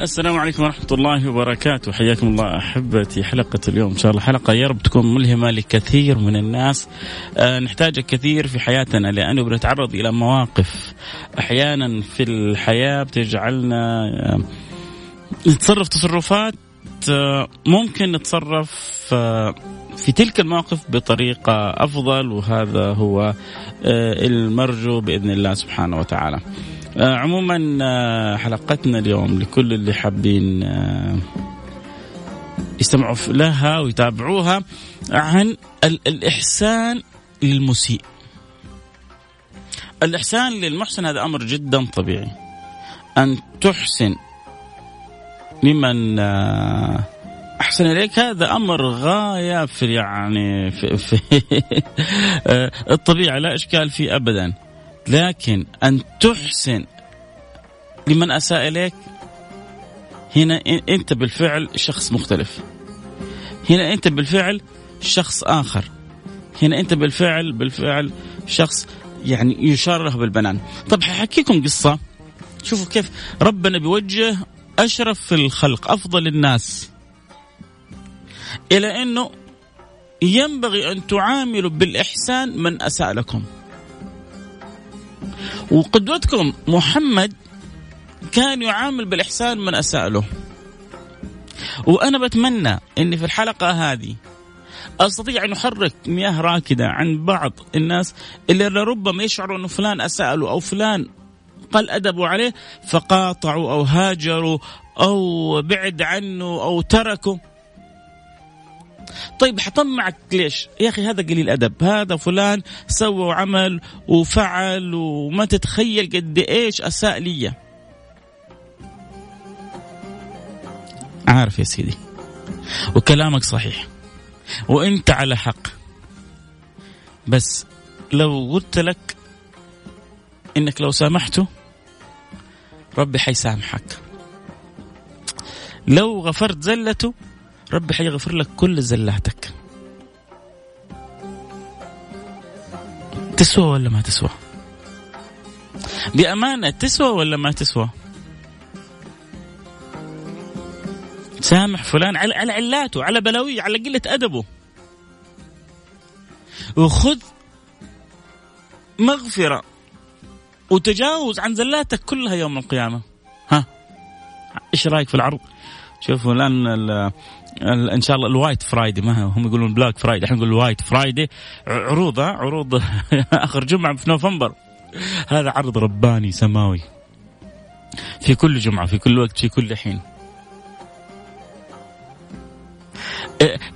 السلام عليكم ورحمة الله وبركاته. حياكم الله أحبتي. حلقة اليوم إن شاء الله حلقة. يا رب تكون ملهمة لكثير من الناس. آه نحتاجها كثير في حياتنا لأنه بنتعرض إلى مواقف. أحيانا في الحياة بتجعلنا آه نتصرف تصرفات آه ممكن نتصرف آه في تلك المواقف بطريقة أفضل. وهذا هو المرجو بإذن الله سبحانه وتعالى. عموما آه حلقتنا اليوم لكل اللي حابين آه يستمعوا لها ويتابعوها عن الإحسان للمسيء. الإحسان للمحسن هذا أمر جدا طبيعي. أن تحسن لمن أحسن إليك هذا أمر غاية في يعني في, في الطبيعة لا إشكال فيه أبدا. لكن أن تحسن لمن أساء إليك هنا أنت بالفعل شخص مختلف. هنا أنت بالفعل شخص آخر. هنا أنت بالفعل بالفعل شخص يعني يشار له بالبنان. طب ححكيكم قصة. شوفوا كيف ربنا بيوجه أشرف الخلق أفضل الناس. إلى أنه ينبغي أن تعاملوا بالإحسان من أساء لكم. وقدوتكم محمد كان يعامل بالإحسان من أساء له وأنا بتمنى أني في الحلقة هذه أستطيع أن أحرك مياه راكدة عن بعض الناس اللي لربما يشعروا انه فلان اساء له أو فلان قل ادبوا عليه فقاطعوا أو هاجروا أو بعد عنه أو تركوا. طيب حطمعك ليش؟ يا أخي هذا قليل أدب، هذا فلان سوى وعمل وفعل وما تتخيل قد إيش أساء لي. عارف يا سيدي. وكلامك صحيح. وأنت على حق. بس لو قلت لك إنك لو سامحته ربي حيسامحك. لو غفرت زلته ربي حيغفر لك كل زلاتك. تسوى ولا ما تسوى؟ بأمانة تسوى ولا ما تسوى؟ سامح فلان على على علاته على بلاويه على قلة أدبه. وخذ مغفرة وتجاوز عن زلاتك كلها يوم القيامة. ها؟ إيش رأيك في العرض؟ شوفوا الان إن شاء الله ال White Friday ما هم يقولون Black Friday إحنا نقول ال White Friday. عروض عروض. آخر جمعة في نوفمبر. هذا عرض رباني سماوي. في كل جمعة في كل وقت في كل حين.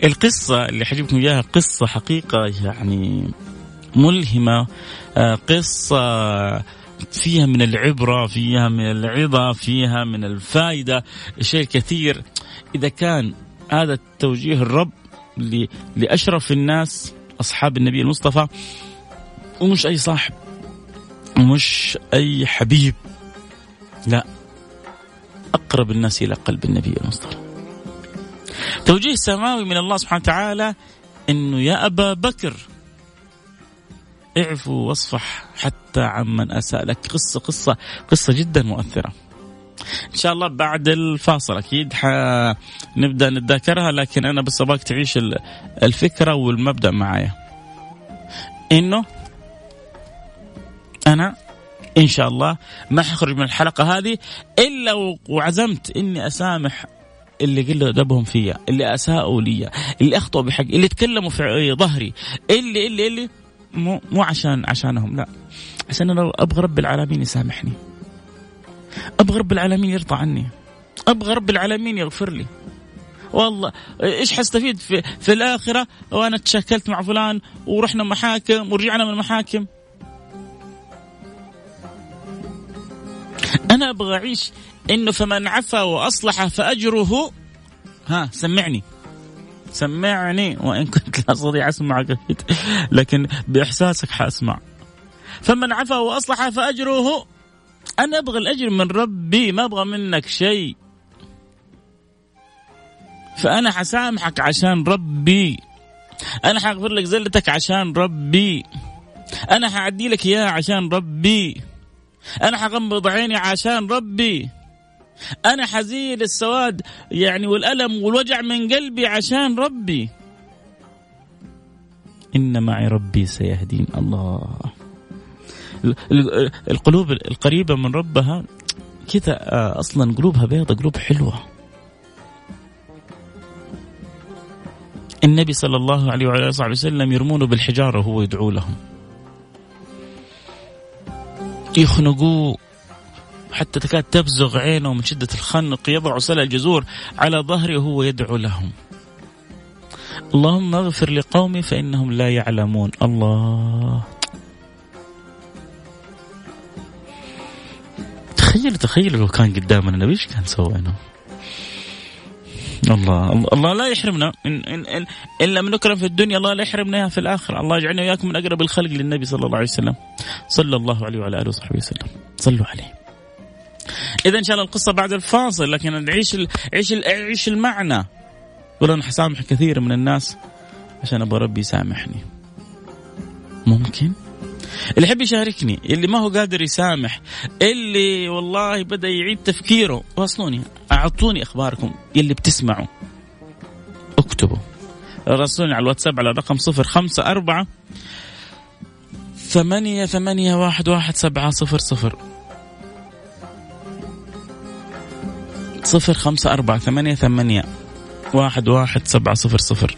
القصة اللي حجيبكم إياها قصة حقيقة يعني ملهمة. قصة فيها من العبرة فيها من العظة فيها من الفائدة شيء كثير. إذا كان هذا توجيه الرب لأشرف الناس أصحاب النبي المصطفى ومش أي صاحب ومش أي حبيب لا أقرب الناس إلى قلب النبي المصطفى. توجيه سماوي من الله سبحانه وتعالى أنه يا أبا بكر اعفو واصفح حتى عمن أساء لك قصة قصة قصة جدا مؤثرة. إن شاء الله بعد الفاصل. أكيد نبدا نتذاكرها لكن أنا بس أبغاك تعيش الفكرة والمبدأ معايا. إنه أنا إن شاء الله ما حخرج من الحلقة هذه إلا وعزمت إني أسامح اللي قلوا ادبهم فيا، اللي أساءوا لي، اللي أخطأوا بحق، اللي تكلموا في ظهري، اللي اللي اللي مو مو عشان عشانهم لا، عشان أنا أبغى رب العالمين يسامحني. أبغى رب العالمين يرضى عني. أبغى رب العالمين يغفر لي. والله إيش حستفيد في, في الآخرة؟ وأنا تشكلت مع فلان ورحنا محاكم ورجعنا من المحاكم. أنا أبغى أعيش إنه فمن عفا وأصلح فأجره. ها سمعني. سمعني. وإن كنت لا أستطيع اسمعك لكن بإحساسك حأسمع. فمن عفا وأصلح فأجره. أنا أبغى الأجر من ربي ما أبغى منك شيء. فأنا حسامحك عشان ربي. أنا حأغفر لك زلتك عشان ربي. أنا حعدي لك إياها عشان ربي. أنا حغمض عيني عشان ربي. أنا حزين السواد يعني والألم والوجع من قلبي عشان ربي. إن معي ربي سيهدين الله. القلوب القريبة من ربها كذا آه، أصلا قلوبها بيضة قلوب حلوة. النبي صلى الله عليه وعلى آله وسلم يرمونه بالحجارة وهو يدعو لهم. يخنقوه حتى تكاد تبزغ عينه من شدة الخنق يضع سلع الجزور على ظهره وهو يدعو لهم. اللهم اغفر لقومي فإنهم لا يعلمون. الله. تخيل تخيل لو كان قدامنا النبي إيش كان سوى الله الله لا يحرمنا إن إن إن, إن لم نكرم في الدنيا الله لا يحرمنا اياها في الآخرة، الله يجعلنا وإياكم من أقرب الخلق للنبي صلى الله عليه وسلم. صلى الله عليه وعلى آله وصحبه وسلم. صلوا عليه. إذا إن شاء الله القصة بعد الفاصل لكن نعيش عيش عيش المعنى. يقول أنا حسامح كثير من الناس عشان أبغى ربي يسامحني. ممكن؟ اللي يحب يشاركني اللي ما هو قادر يسامح اللي والله بدأ يعيد تفكيره واصلوني أعطوني أخباركم اللي بتسمعوا. اكتبوا. راسلوني على الواتساب على الرقم صفر خمسة أربعة ثمانية ثمانية واحد واحد سبعة صفر صفر. صفر خمسة أربعة ثمانية ثمانية واحد واحد سبعة صفر صفر.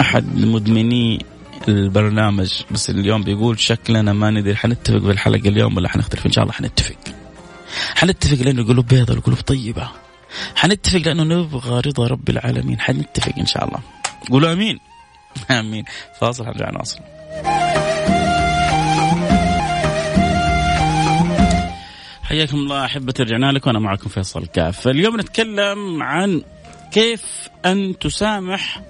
أحد مدمني البرنامج بس اليوم بيقول شكلنا ما ندري حنتفق في الحلقة اليوم ولا حنختلف. إن شاء الله حنتفق. حنتفق لأنه القلوب بيضة القلوب طيبة. حنتفق لأنه نبغى رضا رب العالمين. حنتفق إن شاء الله. قولوا آمين. آمين. فاصل حنرجع نواصل. حياكم الله احبة رجعنا لكم. وأنا معكم فيصل كاف. اليوم نتكلم عن كيف أن تسامح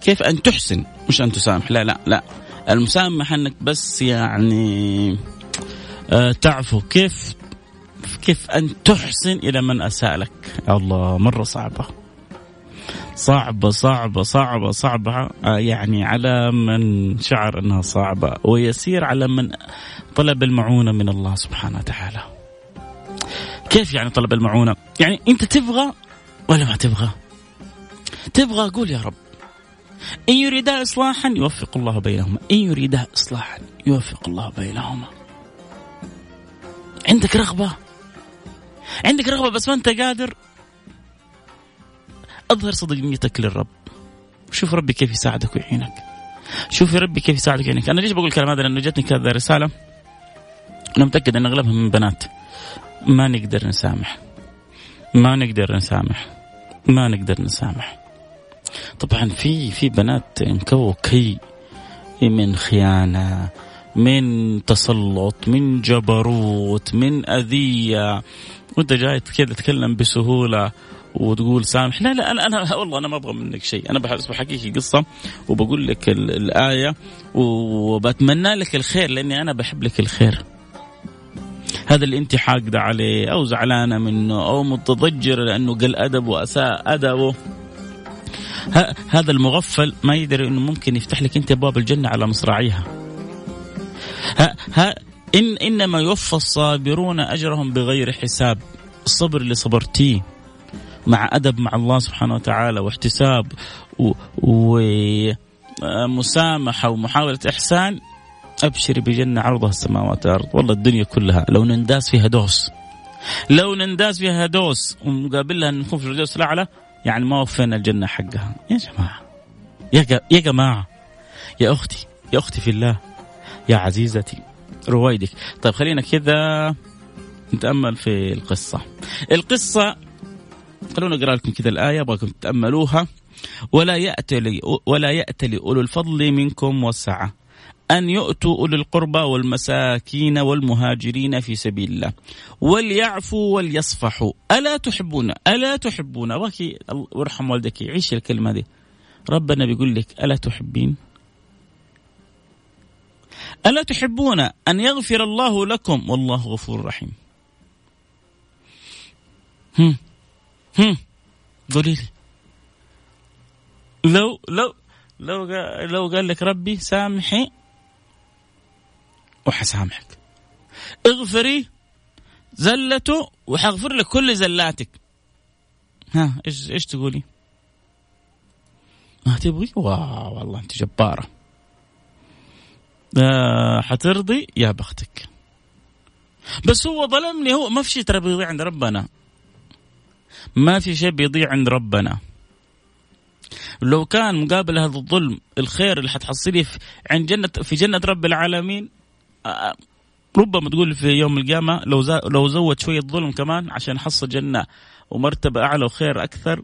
كيف أن تحسن؟ مش أن تسامح لا لا لا. المسامحة إنك بس يعني آه تعفو. كيف كيف أن تحسن إلى من اساء لك الله مرة صعبة. صعبة صعبة صعبة صعبة. آه يعني على من شعر إنها صعبة ويسير على من طلب المعونة من الله سبحانه وتعالى. كيف يعني طلب المعونة؟ يعني أنت تبغى ولا ما تبغى؟ تبغى؟ قول يا رب. إن يريدا إصلاحا يوفق الله بينهما. إن يريدا إصلاحا يوفق الله بينهما. عندك رغبة؟ عندك رغبة بس ما أنت قادر؟ أظهر صدقيتك للرب. شوف ربي كيف يساعدك ويعينك. شوف يا ربي كيف يساعدك ويعينك. أنا ليش بقول الكلام هذا؟ لأنه جتني كذا رسالة. أنا متأكد أن أغلبها من بنات. ما نقدر نسامح. ما نقدر نسامح. ما نقدر نسامح. طبعا في في بنات انكووا كي من خيانة من تسلط من جبروت من أذية. وأنت جاي كذا تتكلم بسهولة وتقول سامح. لا لا أنا أنا والله أنا ما أبغى منك شيء. أنا بحكيك قصه وبقول لك الآية وبتمنى لك الخير لأني أنا بحب لك الخير. هذا اللي انت حاقده عليه أو زعلانة منه أو متضجره لأنه قل أدب وأساء أدبه. هذا المغفل ما يدري إنه ممكن يفتح لك أنت أبواب الجنة على مصراعيها. ها ها إن إنما يوفى الصابرون أجرهم بغير حساب. الصبر اللي صبرتيه مع أدب مع الله سبحانه وتعالى واحتساب ومسامحة ومحاولة إحسان أبشري بجنة عرضها السماوات والأرض. والله الدنيا كلها لو ننداس فيها دوس. لو ننداس فيها دوس ومقابلها نكون في الفردوس الأعلى يعني ما وفينا الجنة حقها. يا جماعة يا, يا جماعة يا أختي يا أختي في الله يا عزيزتي رويدك. طيب خلينا كذا نتأمل في القصة. القصة خلونا أقرأ لكم كذا الآية أبغاكم تتأملوها. ولا يأتي ولا يأتي لأولو الفضل منكم والسعة أن يؤتوا أولي القربى والمساكين والمهاجرين في سبيل الله. وليعفوا وليصفحوا. ألا تحبون ألا تحبون. أبغاك وارحم والدك عيش الكلمة دي. ربنا بيقول لك ألا تحبين؟ ألا تحبون أن يغفر الله لكم؟ والله غفور رحيم. هم. هم. قولي لي. لو لو لو لو قال لك ربي سامحي وحسامحك. اغفري زلته وحغفر لك كل زلاتك. ها إيش إيش تقولي؟ ما تبغي؟ واو والله أنت جبارة. آه حترضي يا بختك. بس هو ظلمني هو ما في شيء ترى بيضيع عند ربنا. ما في شيء بيضيع عند ربنا. لو كان مقابل هذا الظلم الخير اللي حتحصليه عند جنة في جنة رب العالمين ربما تقول في يوم القيامة لو لو زود شوية ظلم كمان عشان يحصل جنة ومرتبة أعلى وخير أكثر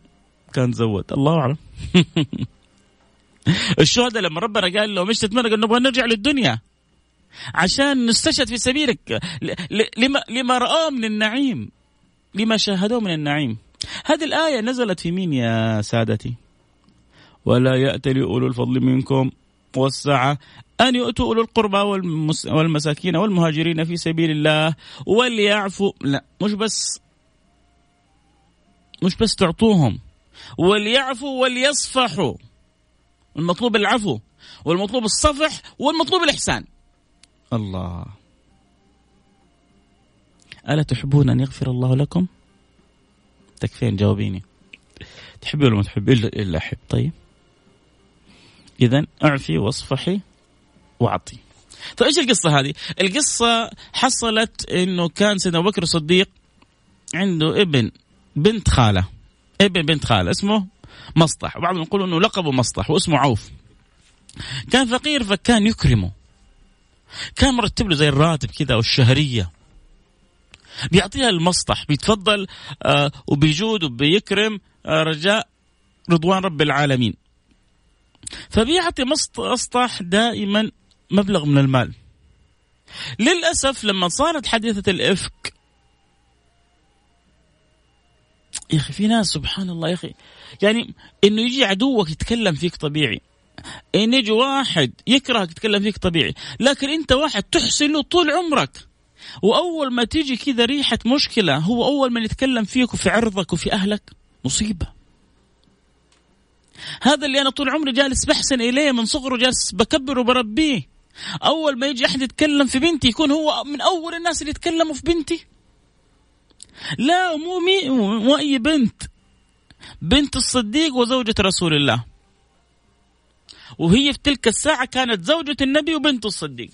كان زود. الله أعلم. الشهداء لما ربنا قال لهم إيش تتمنى؟ قال نبغى نرجع للدنيا عشان نستشهد في سبيلك. لما لما رأوا من النعيم لما شاهدوه من النعيم. هذه الآية نزلت في مين يا سادتي؟ ولا يأتي لأولو الفضل منكم والسعة أن يؤتوا أولو القربى والمساكين والمهاجرين في سبيل الله وليعفوا لا مش بس مش بس تعطوهم وليعفوا وليصفحوا. المطلوب العفو والمطلوب الصفح والمطلوب الإحسان. الله. ألا تحبون أن يغفر الله لكم؟ تكفين جاوبيني. تحبي ولا ما تحبي؟ إلا أحب. طيب. إذا أعفي واصفحي. وأعطي. طيب إيش القصة هذه؟ القصة حصلت إنه كان سيدنا أبو بكر الصديق عنده ابن بنت خالة. ابن بنت خالة اسمه مصطح وبعضهم يقولوا إنه لقبه مصطح واسمه عوف. كان فقير فكان يكرمه. كان مرتب له زي الراتب كذا والشهريه بيعطيها المسطح بيتفضل آه وبيجود وبيكرم آه رجاء رضوان رب العالمين. فبيعطي مسطح دائما مبلغ من المال. للأسف لما صارت حادثة الإفك يا أخي في ناس سبحان الله يا أخي يعني إنه يجي عدوك يتكلم فيك طبيعي إن يجي واحد يكرهك يتكلم فيك طبيعي لكن أنت واحد تحسن له طول عمرك. وأول ما تيجي كذا ريحة مشكلة هو أول من يتكلم فيك وفي عرضك وفي أهلك مصيبة. هذا اللي أنا طول عمري جالس بحسن إليه من صغره جالس بكبر وبربيه. أول ما يجي أحد يتكلم في بنتي يكون هو من أول الناس اللي يتكلموا في بنتي. لا مو مي مو أي بنت. بنت الصديق وزوجة رسول الله. وهي في تلك الساعة كانت زوجة النبي وبنت الصديق.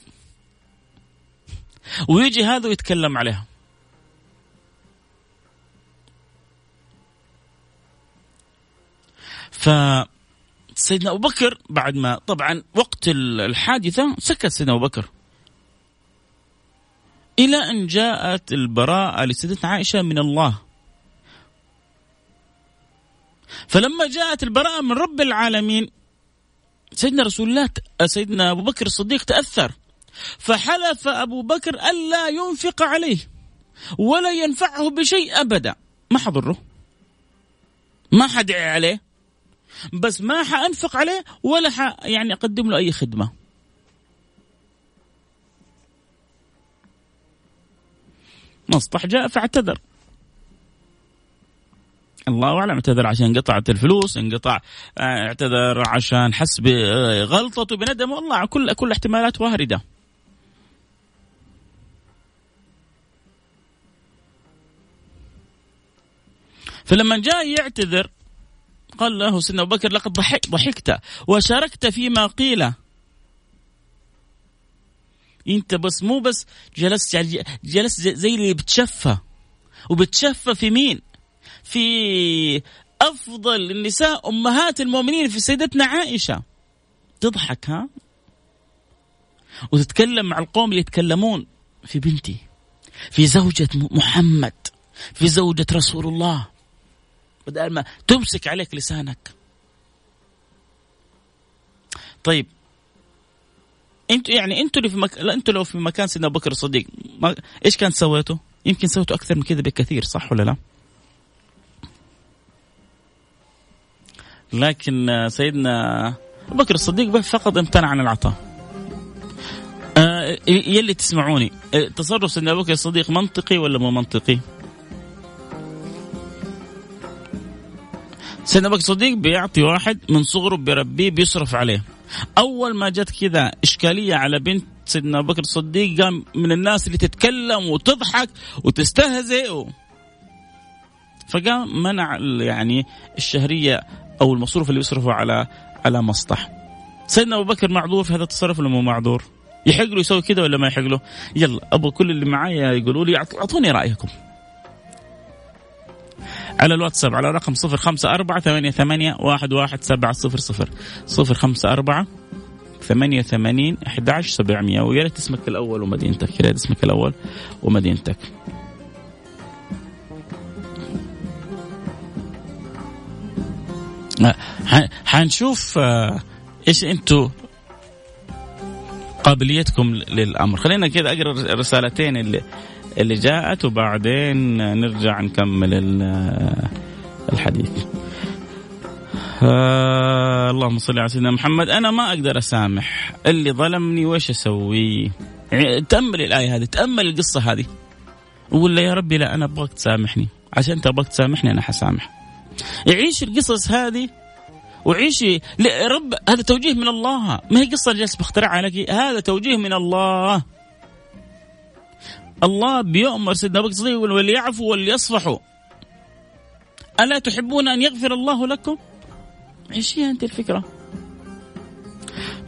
ويجي هذا ويتكلم عليها. ف سيدنا أبو بكر بعد ما طبعا وقت الحادثة سكت سيدنا أبو بكر. إلى أن جاءت البراءة لسيدتنا عائشة من الله. فلما جاءت البراءة من رب العالمين سيدنا رسول الله سيدنا أبو بكر الصديق تأثر. فحلف أبو بكر ألا ينفق عليه ولا ينفعه بشيء ابدا. ما حضره؟ ما حدعي عليه. بس ما حأنفق عليه ولا ح يعني أقدم له أي خدمة. مصطح جاء فاعتذر. الله أعلم اعتذر عشان انقطعت الفلوس انقطع آه، اعتذر عشان حس بغلطته بندم. والله كل كل احتمالات واردة. فلما جاء يعتذر قال له سيدنا أبو بكر لقد ضحك ضحكت. وشاركت فيما قيل. أنت بس مو بس جلست يعني جلست زي اللي بتشفى. وبتشفى في مين؟ في أفضل النساء أمهات المؤمنين في سيدتنا عائشة. تضحك ها؟ وتتكلم مع القوم اللي يتكلمون في بنتي في زوجة محمد في زوجة رسول الله. بدل ما تمسك عليك لسانك طيب أنتوا يعني أنتوا اللي في مك... أنتوا لو في مكان سيدنا أبو بكر الصديق ما... إيش كان سويتوا؟ يمكن سويتوا أكثر من كذا بكثير صح ولا لا؟ لكن سيدنا أبو بكر الصديق فقط امتنع عن العطاء. آه يلي تسمعوني آه، تصرف سيدنا أبو بكر الصديق منطقي ولا مو منطقي؟ سيدنا ابو بكر الصديق بيعطي واحد من صغره بيربيه بيصرف عليه أول ما جت كذا إشكالية على بنت سيدنا ابو بكر الصديق قام من الناس اللي تتكلم وتضحك وتستهزئ. فقام منع يعني الشهرية أو المصروف اللي يصرفه على على مسطح سيدنا أبو بكر معذور في هذا التصرف ولا مو معذور؟ يحق له يسوي كذا ولا ما يحق له؟ يلا أبغى كل اللي معايا يقولوا لي أعطوني رأيكم. صفر صفر صفر خمسة أربعة ثمانية ثمانين أحد عشر سبعمية. ويا ريت اسمك الأول ومدينتك يا ريت اسمك الأول ومدينتك. حنشوف آه، إيش أنتم قابليتكم للأمر. خلينا كذا أقرأ الرسالتين اللي اللي جاءت وبعدين نرجع نكمل الحديث. آه اللهم صل على سيدنا محمد. أنا ما أقدر أسامح اللي ظلمني وش أسوي. يعني تأمل الآية هذه تأمل القصة هذه. وقول له يا ربي لا أنا أبغاك تسامحني. عشان أنت أبغاك تسامحني أنا حسامح. يعيش القصص هذه وعيشي رب هذا توجيه من الله. ما هي قصة جالس بخترعها لك هذا توجيه من الله. الله بيؤمر سيدنا أبو بكر وليعفوا وليصفحوا. ألا تحبون أن يغفر الله لكم؟ عيشيها انت الفكرة؟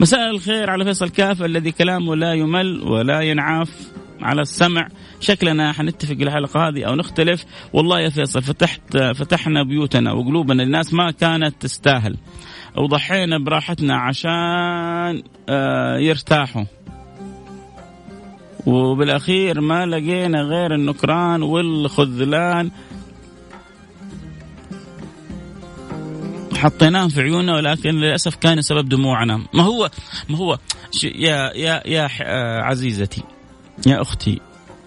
مساء الخير على فيصل كاف الذي كلامه لا يمل ولا ينعاف على السمع. شكلنا حنتفق الحلقة هذه أو نختلف. والله يا فيصل فتحت فتحنا بيوتنا وقلوبنا الناس ما كانت تستاهل. وضحينا براحتنا عشان آه، يرتاحوا. وبالأخير ما لقينا غير النكران والخذلان. حطيناهم في عيوننا ولكن للأسف كان سبب دموعنا. ما هو ما هو يا يا يا آه، عزيزتي يا أختي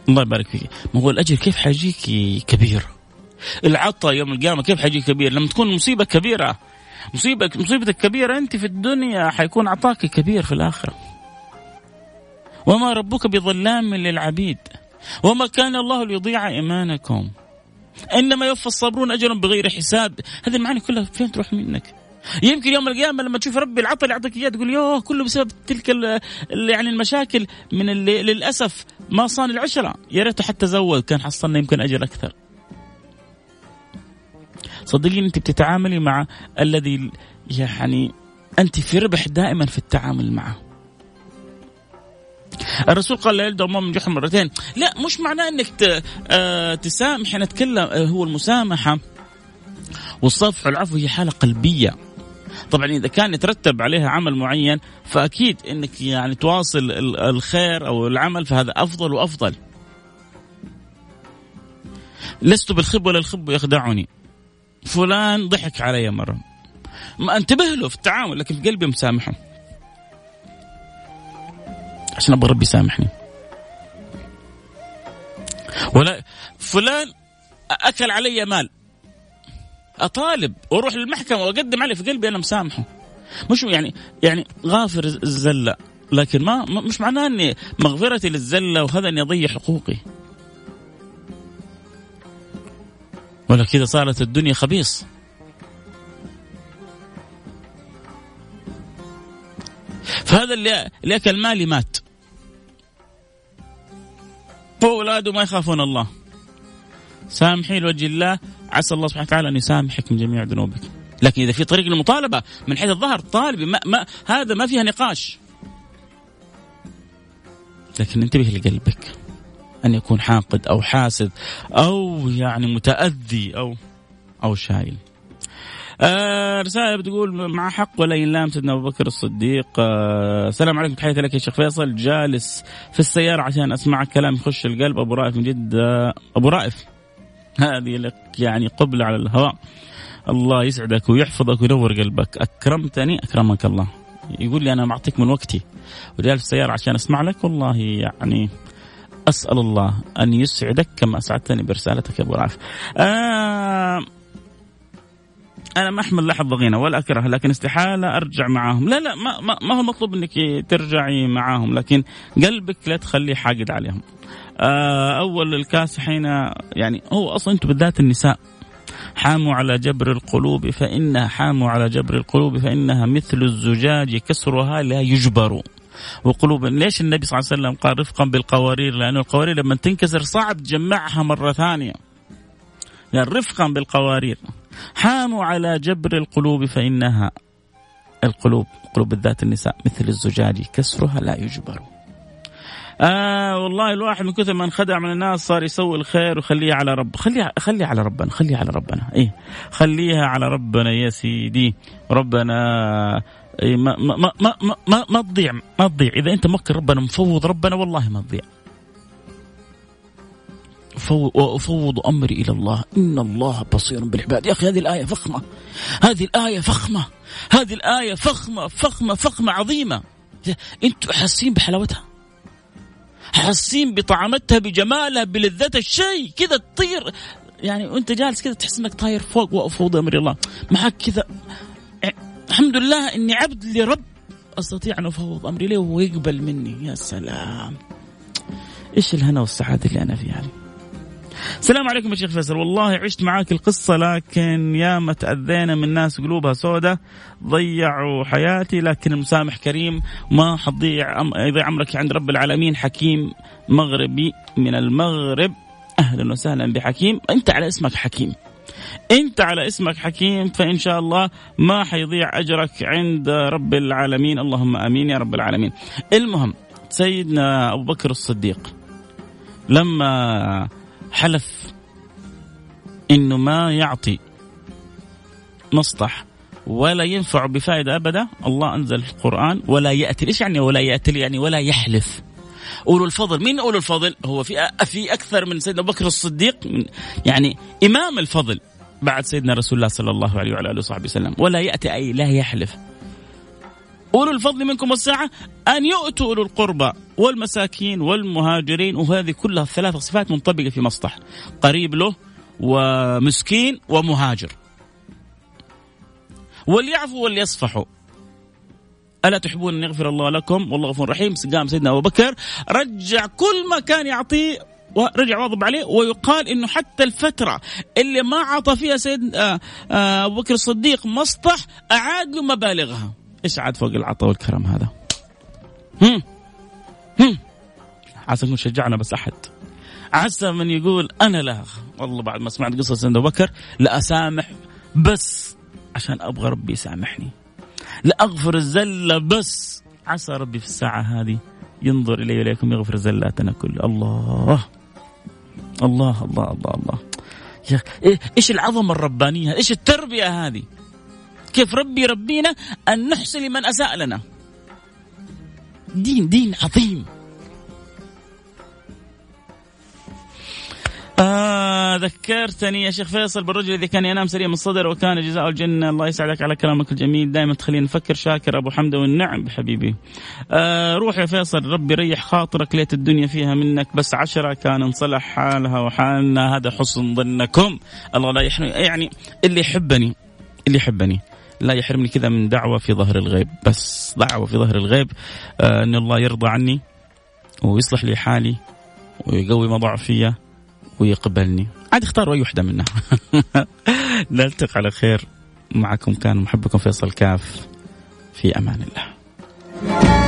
الله يبارك فيك. ما هو الأجر كيف حيجيك كبير؟ العطاء يوم القيامة كيف حيجيك كبير؟ لما تكون مصيبة كبيرة مصيبه مصيبتك كبيرة أنت في الدنيا حيكون عطاك كبير في الآخرة. وما ربك بظلام للعبيد وما كان الله ليضيع إيمانكم. إنما يوفى الصابرون اجرا بغير حساب. هذه المعاني كلها فين تروح منك؟ يمكن يوم القيامة لما تشوف ربي العطاء اللي يعطيك إياه تقول يوه كله بسبب تلك يعني المشاكل. من اللي للأسف ما صان العشرة. يا ريته حتى زود كان حصلنا يمكن اجر أكثر. صدقيني أنت بتتعاملي مع الذي يعني أنت في ربح دائما في التعامل معه. الرسول قال لا يلد من جحر مرتين. لا مش معناه إنك آه، تسامح. نتكلم آه، هو المسامحة والصفح والعفو هي حالة قلبية. طبعا إذا كان يترتب عليها عمل معين فأكيد إنك يعني تواصل الخير أو العمل فهذا أفضل وأفضل. لست بالخب ولا الخب يخدعني. فلان ضحك علي مرة. ما انتبه له في التعامل لكن في قلبي مسامحه. عشان أبغى ربي يسامحني. ولا فلان أكل علي مال. أطالب وأروح للمحكمة وأقدم عليه في قلبي أنا مسامحه. مش يعني يعني غافر الزلة لكن ما مش معناه إني مغفرتي للزلة وهذا إني أضيع حقوقي. ولا كذا صارت الدنيا خبيص. فهذا اللي اللي أكل مالي مات. فاولاده ما يخافون الله. سامحي لوجه الله. عسى الله سبحانه وتعالى أن يسامحك من جميع ذنوبك. لكن إذا في طريق المطالبه من حيث الظهر طالبي ما, ما هذا ما فيها نقاش. لكن انتبه لقلبك. أن يكون حاقد أو حاسد أو يعني متأذي أو أو شايل. آه رسالة بتقول مع حق ولا لام سيدنا أبو بكر الصديق. آه السلام عليكم تحياتي لك يا شيخ فيصل. جالس في السيارة عشان أسمع كلام يخش القلب. أبو رائف من جدة. أبو رائف هذه لك يعني قبلة على الهواء. الله يسعدك ويحفظك وينور قلبك. أكرمتني؟ أكرمك الله. يقول لي أنا معطيك من وقتي. وجالس في السيارة عشان أسمع لك. والله يعني أسأل الله أن يسعدك كما أسعدتني برسالتك يا أبو رائف. آه أنا ما أحمل لحظة غنى ولا اكره لكن استحالة أرجع معاهم. لا لا ما, ما, ما هو مطلوب إنك ترجعي معاهم لكن قلبك لا تخليه حاقد عليهم. آه أول الكاس حين يعني هو أصلا أنتم بالذات النساء حاموا على جبر القلوب فإنها حاموا على جبر القلوب فإنها مثل الزجاج كسرها لا يجبر. وقلوب ليش النبي صلى الله عليه وسلم قال رفقا بالقوارير؟ لأن القوارير لما تنكسر صعب تجمعها مرة ثانية. يعني رفقا بالقوارير. حاموا على جبر القلوب فإنها القلوب قلوب بالذات النساء مثل الزجاج كسرها لا يجبر. آه والله الواحد من كثر ما انخدع من الناس صار يسوي الخير وخليه على رب. خليه خليه على ربنا خليه على ربنا. إيه خليها على ربنا يا سيدي. ربنا إيه ما ما ما ما ما, ما تضيع ما تضيع. إذا أنت موكل ربنا مفوض ربنا والله ما تضيع. وأفوض أمري إلى الله. إن الله بصير بالعباد. يا أخي هذه الآية فخمة. هذه الآية فخمة. هذه الآية فخمة فخمة فخمة عظيمة. أنتم حاسين بحلاوتها؟ حاسين بطعمتها بجمالها بلذة الشيء كذا تطير. يعني وأنت جالس كذا تحس إنك طاير فوق وأفوض أمر الله. معك كذا. الحمد لله إني عبد لرب أستطيع أن أفوض أمري. له وهو يقبل مني. يا سلام. إيش الهنا والسعادة اللي أنا فيها؟ السلام عليكم يا شيخ فيصل. والله عشت معاك القصة لكن يا ما تأذينا من ناس قلوبها سودة ضيعوا حياتي لكن المسامح كريم ما حضيع يضيع عمرك عند رب العالمين حكيم مغربي من المغرب. أهلا وسهلا بحكيم. أنت على اسمك حكيم. أنت على اسمك حكيم فإن شاء الله ما حيضيع أجرك عند رب العالمين. اللهم آمين يا رب العالمين. المهم سيدنا أبو بكر الصديق لما حلف إنه ما يعطي مصطح ولا ينفع بفائدة أبدا. الله أنزل في القرآن ولا يأتي. إيش يعني ولا يأتي يعني ولا يحلف. أولو الفضل. مين أولو الفضل؟ هو في في أكثر من سيدنا بكر الصديق يعني إمام الفضل بعد سيدنا رسول الله صلى الله عليه وعلى آله وصحبه وسلم. ولا يأتي أي لا يحلف. أولو الفضل منكم والساعة أن يؤتوا أولو القربى والمساكين والمهاجرين وهذه كلها الثلاث صفات منطبقة في مصطح قريب له ومسكين ومهاجر. وليعفوا وليصفحوا. ألا تحبون أن يغفر الله لكم؟ والله غفور رحيم. قام سيدنا أبو بكر رجع كل ما كان يعطيه ورجع واظب عليه ويقال إنه حتى الفترة اللي ما عطى فيها سيد آه، آه، أبو بكر الصديق مسطح أعاد له مبالغها. إيش عاد فوق العطاء والكرم هذا؟ هم. هم. عسى يكون شجعنا بس أحد. عسى من يقول أنا لا. والله بعد ما سمعت قصة أبو بكر لاسامح بس عشان أبغى ربي يسامحني. لاغفر الزلة بس عسى ربي في الساعة هذه ينظر إلي وإليكم يغفر زلاتنا كل. الله. الله الله الله الله. يا إيش العظمة الربانية؟ إيش التربية هذه؟ كيف ربي يربينا أن نحسن لمن أساء لنا. دين دين عظيم. آه ذكرتني يا شيخ فيصل بالرجل الذي كان ينام سليم الصدر وكان جزاء الجنة. الله يسعدك على كلامك الجميل. دائما تخلينا نفكر شاكر أبو حمد والنعم بحبيبي. آه روح يا فيصل ربي ريح خاطرك ليت الدنيا فيها منك. بس عشرة كان انصلح حالها وحالنا. هذا حسن ظنكم. الله لا يحرم يعني اللي يحبني اللي يحبني. لا يحرمني كذا من دعوة في ظهر الغيب. بس دعوة في ظهر الغيب آه أن الله يرضى عني ويصلح لي حالي ويقوي مضاعف فيا ويقبلني. عاد اختاروا أي وحدة منها. نلتقي على خير. معكم كان محبكم فيصل كاف. في أمان الله.